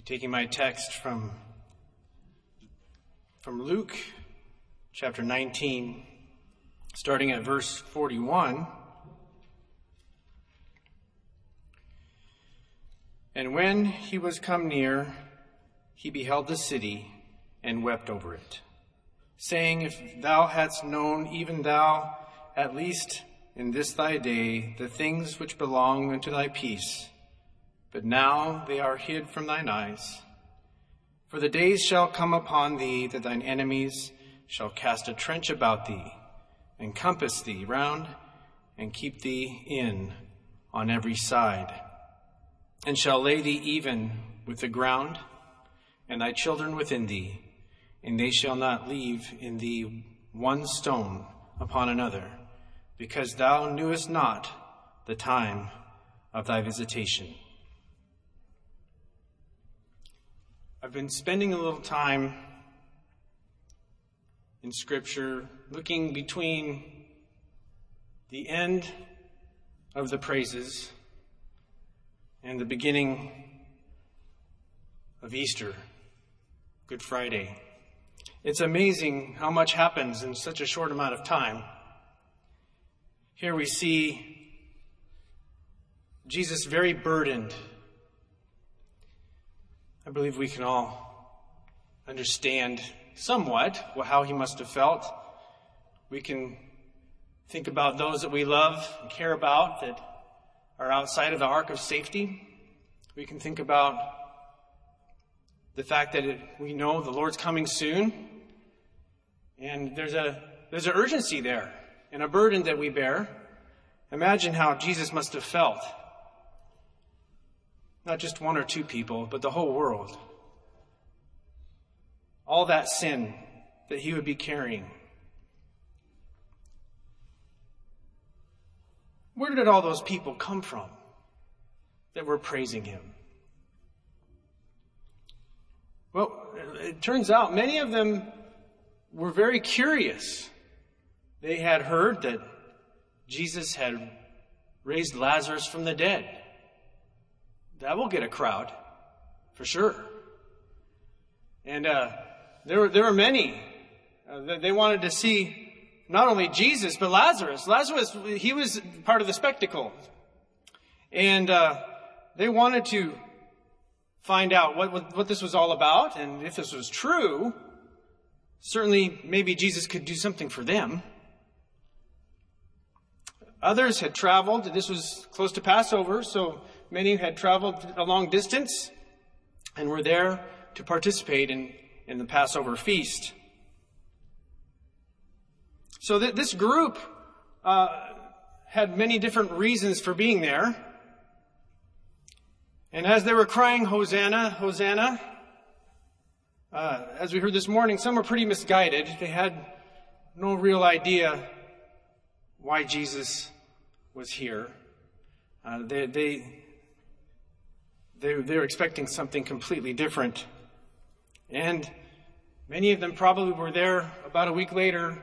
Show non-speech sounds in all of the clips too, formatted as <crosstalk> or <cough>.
be taking my text from, from Luke chapter 19, starting at verse 41. And when he was come near, he beheld the city and wept over it, saying, If thou hadst known, even thou, at least in this thy day, the things which belong unto thy peace, but now they are hid from thine eyes. For the days shall come upon thee that thine enemies shall cast a trench about thee, and compass thee round, and keep thee in on every side and shall lay thee even with the ground, and thy children within thee, and they shall not leave in thee one stone upon another, because thou knewest not the time of thy visitation. I've been spending a little time in Scripture looking between the end of the praises and the beginning of Easter, Good Friday. It's amazing how much happens in such a short amount of time. Here we see Jesus very burdened. I believe we can all understand somewhat how he must have felt. We can think about those that we love and care about that are outside of the ark of safety. We can think about the fact that it, we know the Lord's coming soon, and there's a there's an urgency there and a burden that we bear. Imagine how Jesus must have felt. Not just one or two people, but the whole world. All that sin that he would be carrying. Where did all those people come from that were praising him? Well, it turns out many of them were very curious. They had heard that Jesus had raised Lazarus from the dead. That will get a crowd, for sure. And uh, there, were, there were many. Uh, they wanted to see not only Jesus, but Lazarus. Lazarus, he was part of the spectacle. And uh, they wanted to find out what, what, what this was all about, and if this was true, certainly maybe Jesus could do something for them. Others had traveled. This was close to Passover, so many had traveled a long distance and were there to participate in, in the Passover feast. So th- this group uh, had many different reasons for being there. And as they were crying, Hosanna, Hosanna, uh, as we heard this morning, some were pretty misguided. They had no real idea why Jesus was here. Uh, they, they, they, they were expecting something completely different. And many of them probably were there about a week later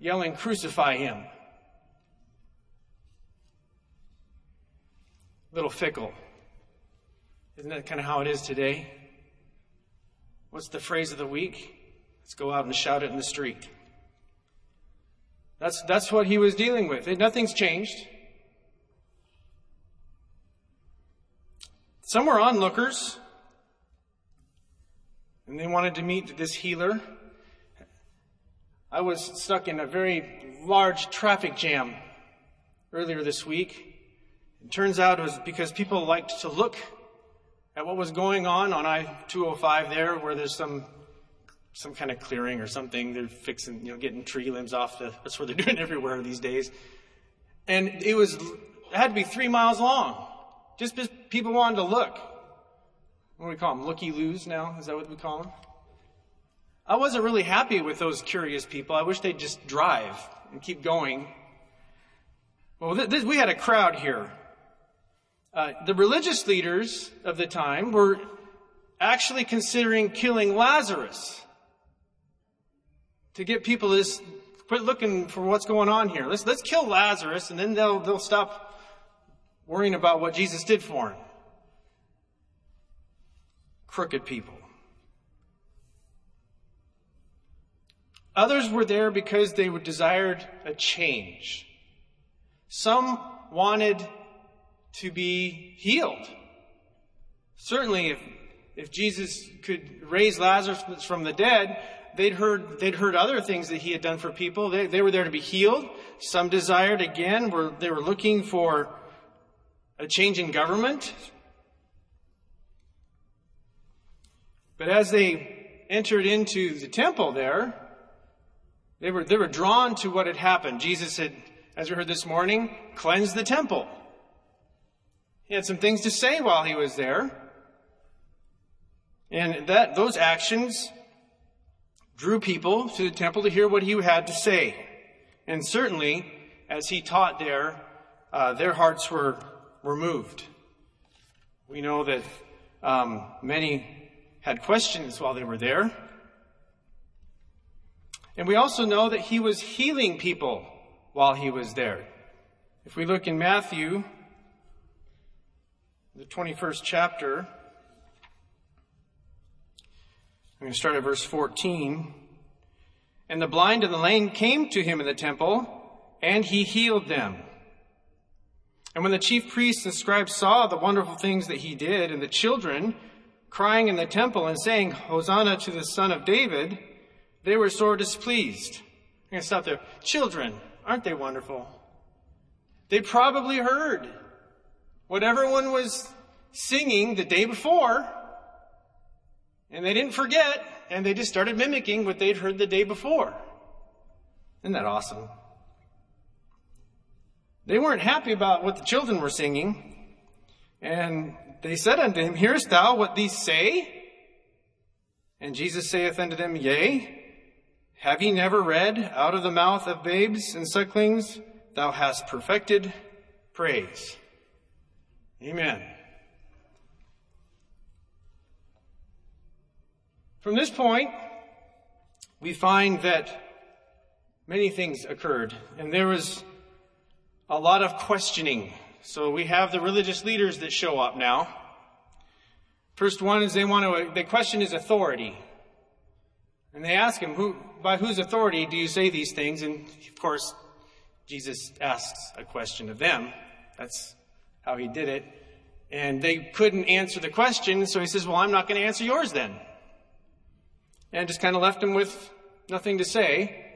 yelling, Crucify him. A little fickle. Isn't that kind of how it is today? What's the phrase of the week? Let's go out and shout it in the street. That's, that's what he was dealing with. Nothing's changed. Some were onlookers, and they wanted to meet this healer. I was stuck in a very large traffic jam earlier this week. It turns out it was because people liked to look at what was going on on I-205 there, where there's some some kind of clearing or something. They're fixing, you know, getting tree limbs off. The, that's what they're <laughs> doing everywhere these days. And it was it had to be three miles long, just because people wanted to look. What do we call them? Looky loos now? Is that what we call them? I wasn't really happy with those curious people. I wish they'd just drive and keep going. Well, we had a crowd here. Uh, the religious leaders of the time were actually considering killing Lazarus to get people to quit looking for what's going on here. Let's, let's kill Lazarus and then they'll, they'll stop worrying about what Jesus did for him. crooked people. Others were there because they desired a change. Some wanted to be healed. Certainly, if, if Jesus could raise Lazarus from the dead, they'd heard, they'd heard other things that he had done for people. They, they were there to be healed. Some desired, again, were, they were looking for a change in government. But as they entered into the temple there, they were, they were drawn to what had happened. Jesus had, as we heard this morning, cleansed the temple. He had some things to say while he was there. And that, those actions drew people to the temple to hear what he had to say. And certainly, as he taught there, uh, their hearts were, were moved. We know that um, many had questions while they were there. And we also know that he was healing people while he was there. If we look in Matthew, the 21st chapter, I'm going to start at verse 14. And the blind and the lame came to him in the temple, and he healed them. And when the chief priests and scribes saw the wonderful things that he did, and the children crying in the temple and saying, Hosanna to the Son of David, they were sore displeased. I'm going to stop there. Children, aren't they wonderful? They probably heard what everyone was singing the day before, and they didn't forget, and they just started mimicking what they'd heard the day before. Isn't that awesome? They weren't happy about what the children were singing, and they said unto him, Hearest thou what these say? And Jesus saith unto them, Yea. Have ye never read, Out of the mouth of babes and sucklings thou hast perfected praise? Amen. From this point, we find that many things occurred, and there was a lot of questioning so we have the religious leaders that show up now. First one is they want to, they question his authority. And they ask him, who, by whose authority do you say these things? And of course, Jesus asks a question of them. That's how he did it. And they couldn't answer the question, so he says, well, I'm not going to answer yours then. And just kind of left him with nothing to say.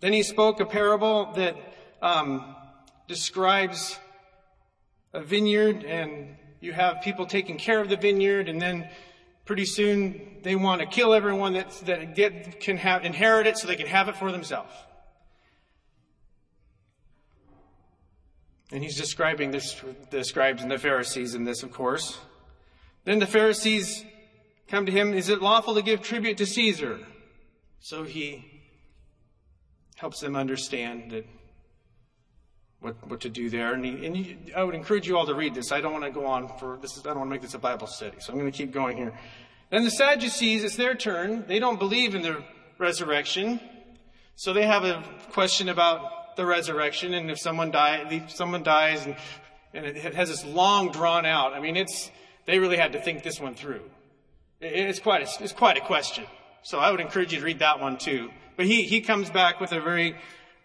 Then he spoke a parable that um, describes a vineyard and you have people taking care of the vineyard and then pretty soon they want to kill everyone that, that get, can have, inherit it so they can have it for themselves. And he's describing this, the scribes and the Pharisees in this, of course. Then the Pharisees come to him, is it lawful to give tribute to Caesar? So he helps them understand that what, what to do there. And, he, and he, I would encourage you all to read this. I don't want to go on for this. Is, I don't want to make this a Bible study, so I'm going to keep going here. Then the Sadducees, it's their turn. They don't believe in the resurrection, so they have a question about the resurrection and if someone dies, if someone dies, and, and it has this long drawn out. I mean, it's they really had to think this one through. It's quite a, it's quite a question. So I would encourage you to read that one too. But he, he comes back with a very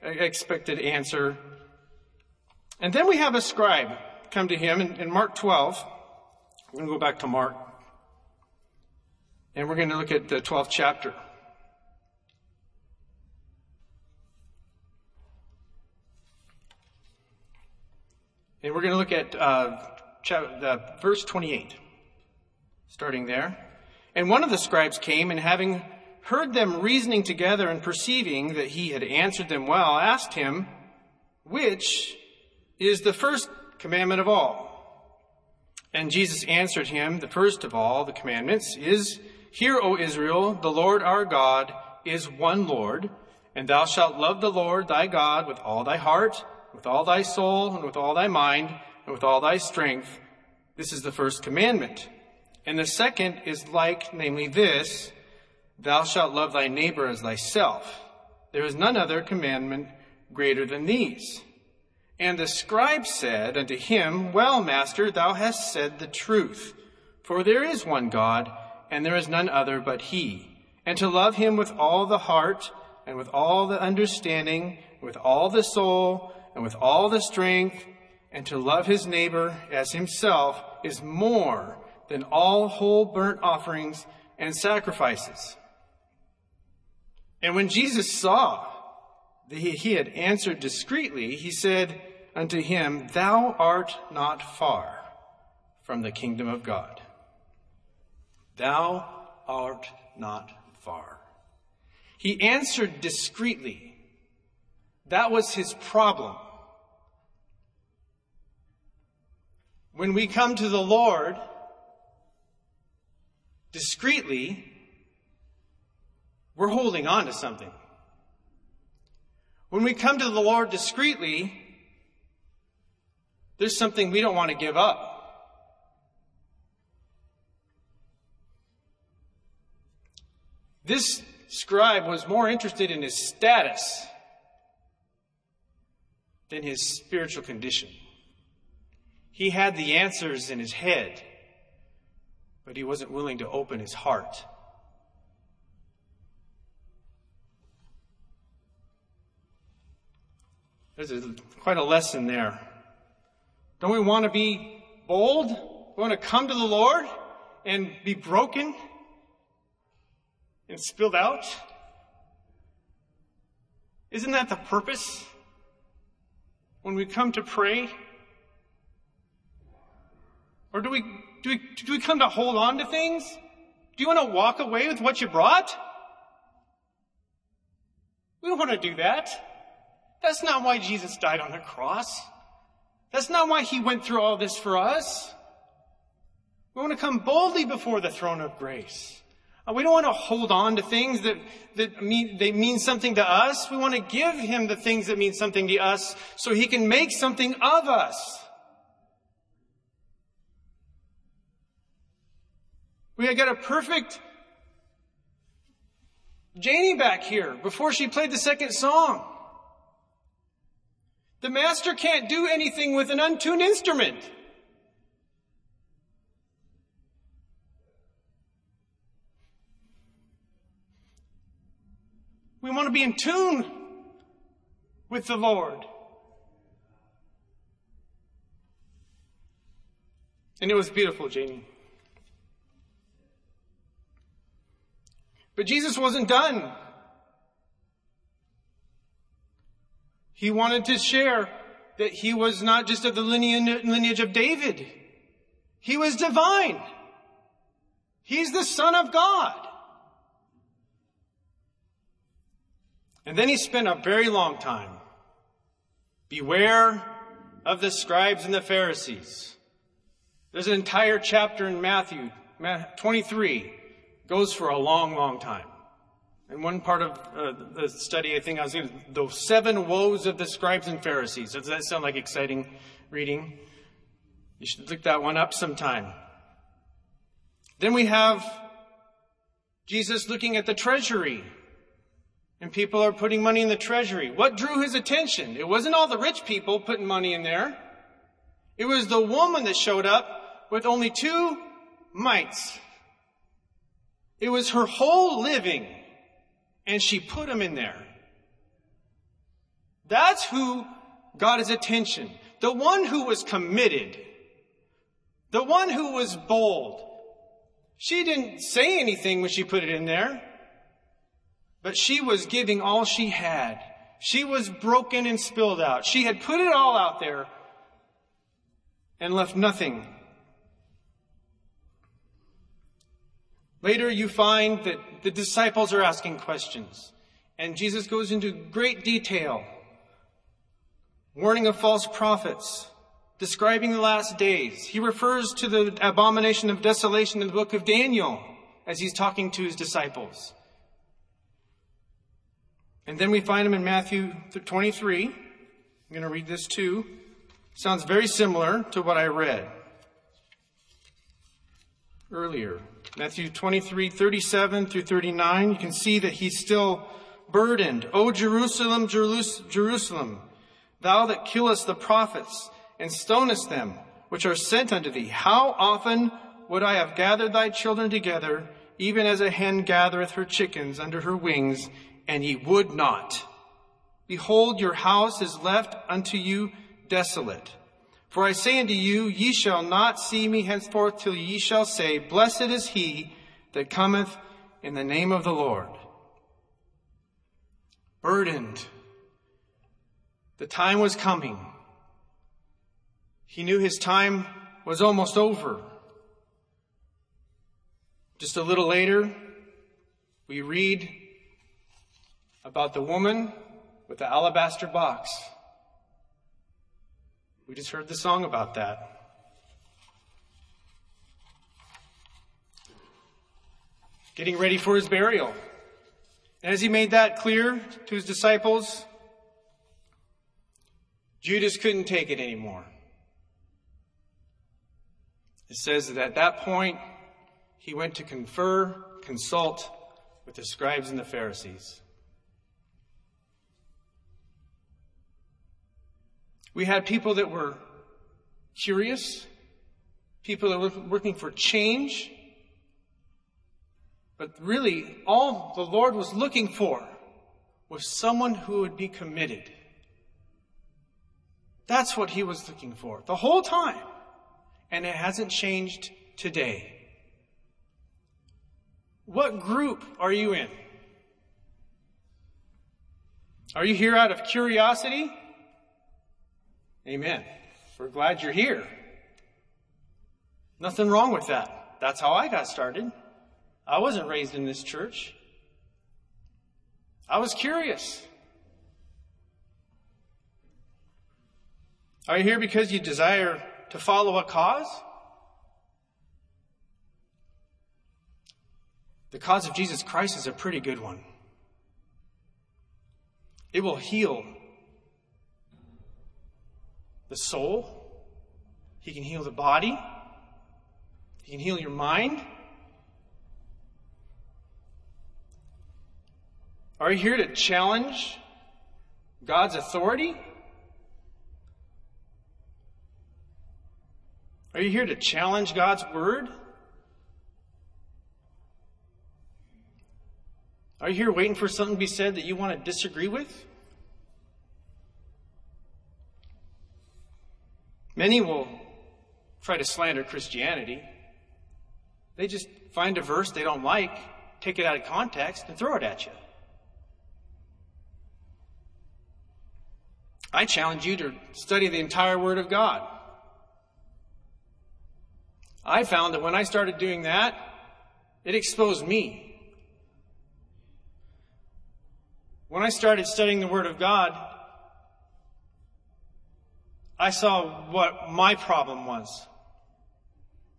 uh, expected answer and then we have a scribe come to him in, in Mark 12. We're going to go back to Mark. And we're going to look at the 12th chapter. And we're going to look at uh, chapter, verse 28, starting there. And one of the scribes came, and having heard them reasoning together and perceiving that he had answered them well, asked him, Which is the first commandment of all. And Jesus answered him, The first of all the commandments is, Hear, O Israel, the Lord our God is one Lord, and thou shalt love the Lord thy God with all thy heart, with all thy soul, and with all thy mind, and with all thy strength. This is the first commandment. And the second is like, namely this, Thou shalt love thy neighbor as thyself. There is none other commandment greater than these. And the scribe said unto him, Well, master, thou hast said the truth. For there is one God, and there is none other but He. And to love Him with all the heart, and with all the understanding, with all the soul, and with all the strength, and to love his neighbor as himself is more than all whole burnt offerings and sacrifices. And when Jesus saw he had answered discreetly, he said unto him, Thou art not far from the kingdom of God. Thou art not far. He answered discreetly. That was his problem. When we come to the Lord discreetly, we're holding on to something. When we come to the Lord discreetly, there's something we don't want to give up. This scribe was more interested in his status than his spiritual condition. He had the answers in his head, but he wasn't willing to open his heart. There's a, quite a lesson there. Don't we want to be bold? We want to come to the Lord and be broken and spilled out? Isn't that the purpose? When we come to pray, or do we, do we, do we come to hold on to things? Do you want to walk away with what you brought? We don't want to do that. That's not why Jesus died on the cross. That's not why he went through all this for us. We want to come boldly before the throne of grace. Uh, we don't want to hold on to things that, that mean, they mean something to us. We want to give him the things that mean something to us so he can make something of us. We got a perfect Janie back here before she played the second song. The master can't do anything with an untuned instrument. We want to be in tune with the Lord. And it was beautiful, Janie. But Jesus wasn't done. He wanted to share that he was not just of the lineage of David. He was divine. He's the Son of God. And then he spent a very long time. Beware of the scribes and the Pharisees. There's an entire chapter in Matthew 23 goes for a long, long time. In one part of uh, the study, I think I was to, the seven woes of the scribes and Pharisees. Does that sound like exciting reading? You should look that one up sometime. Then we have Jesus looking at the treasury. And people are putting money in the treasury. What drew his attention? It wasn't all the rich people putting money in there. It was the woman that showed up with only two mites. It was her whole living, and she put him in there. That's who got his attention. The one who was committed. The one who was bold. She didn't say anything when she put it in there, but she was giving all she had. She was broken and spilled out. She had put it all out there and left nothing Later, you find that the disciples are asking questions, and Jesus goes into great detail, warning of false prophets, describing the last days. He refers to the abomination of desolation in the book of Daniel as he's talking to his disciples. And then we find him in Matthew 23. I'm going to read this too. Sounds very similar to what I read earlier. Matthew 23, 37 through 39, you can see that he's still burdened. O Jerusalem, Jerusalem, thou that killest the prophets and stonest them which are sent unto thee, how often would I have gathered thy children together, even as a hen gathereth her chickens under her wings, and ye would not. Behold, your house is left unto you desolate. For I say unto you, ye shall not see me henceforth till ye shall say, Blessed is he that cometh in the name of the Lord. Burdened. The time was coming. He knew his time was almost over. Just a little later, we read about the woman with the alabaster box. We just heard the song about that. Getting ready for his burial. And as he made that clear to his disciples, Judas couldn't take it anymore. It says that at that point, he went to confer, consult with the scribes and the Pharisees. We had people that were curious, people that were looking for change. But really, all the Lord was looking for was someone who would be committed. That's what he was looking for the whole time. And it hasn't changed today. What group are you in? Are you here out of curiosity? Amen. We're glad you're here. Nothing wrong with that. That's how I got started. I wasn't raised in this church. I was curious. Are you here because you desire to follow a cause? The cause of Jesus Christ is a pretty good one. It will heal the soul, He can heal the body, He can heal your mind. Are you here to challenge God's authority? Are you here to challenge God's word? Are you here waiting for something to be said that you want to disagree with? Many will try to slander Christianity. They just find a verse they don't like, take it out of context, and throw it at you. I challenge you to study the entire Word of God. I found that when I started doing that, it exposed me. When I started studying the Word of God, I saw what my problem was.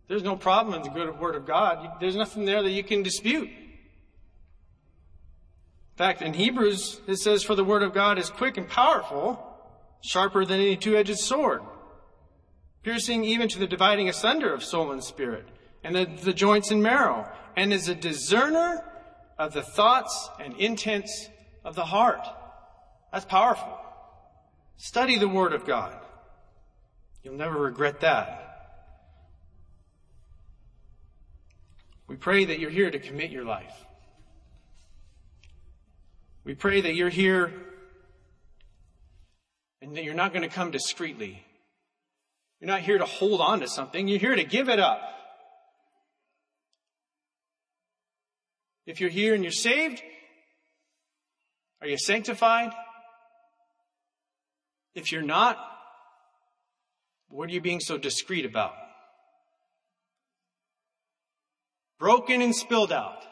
There's no problem in the good word of God. There's nothing there that you can dispute. In fact, in Hebrews, it says, For the word of God is quick and powerful, sharper than any two edged sword, piercing even to the dividing asunder of soul and spirit, and the, the joints and marrow, and is a discerner of the thoughts and intents of the heart. That's powerful. Study the word of God. You'll never regret that. We pray that you're here to commit your life. We pray that you're here and that you're not going to come discreetly. You're not here to hold on to something. You're here to give it up. If you're here and you're saved, are you sanctified? If you're not, what are you being so discreet about? Broken and spilled out.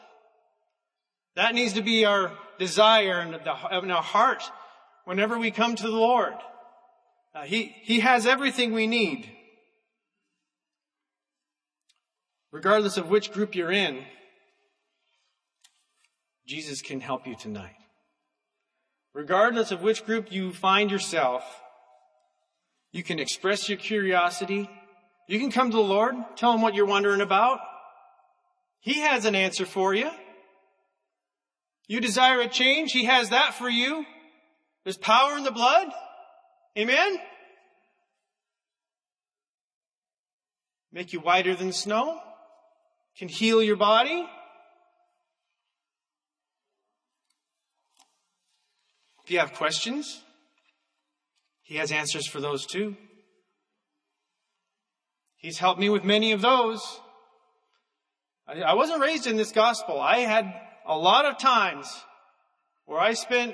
That needs to be our desire and our heart whenever we come to the Lord. Uh, he, he has everything we need. Regardless of which group you're in, Jesus can help you tonight. Regardless of which group you find yourself, you can express your curiosity. You can come to the Lord, tell him what you're wondering about. He has an answer for you. You desire a change, he has that for you. There's power in the blood. Amen? Make you whiter than snow. can heal your body. If you have questions, he has answers for those too. He's helped me with many of those. I, I wasn't raised in this gospel. I had a lot of times where I spent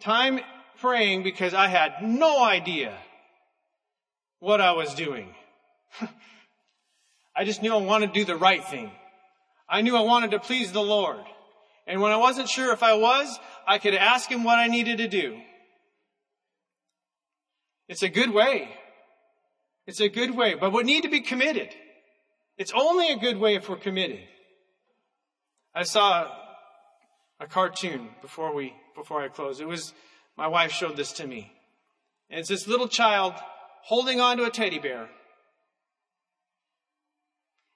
time praying because I had no idea what I was doing. <laughs> I just knew I wanted to do the right thing. I knew I wanted to please the Lord. And when I wasn't sure if I was, I could ask Him what I needed to do. It's a good way. It's a good way, but we need to be committed. It's only a good way if we're committed. I saw a cartoon before we, before I close. It was, my wife showed this to me. And it's this little child holding on to a teddy bear.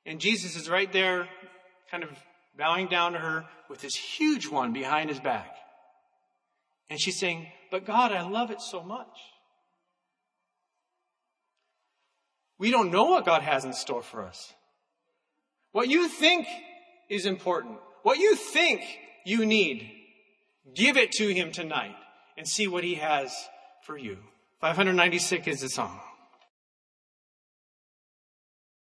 And Jesus is right there, kind of bowing down to her with this huge one behind his back. And she's saying, But God, I love it so much. We don't know what God has in store for us. What you think is important, what you think you need, give it to Him tonight and see what He has for you. 596 is the song.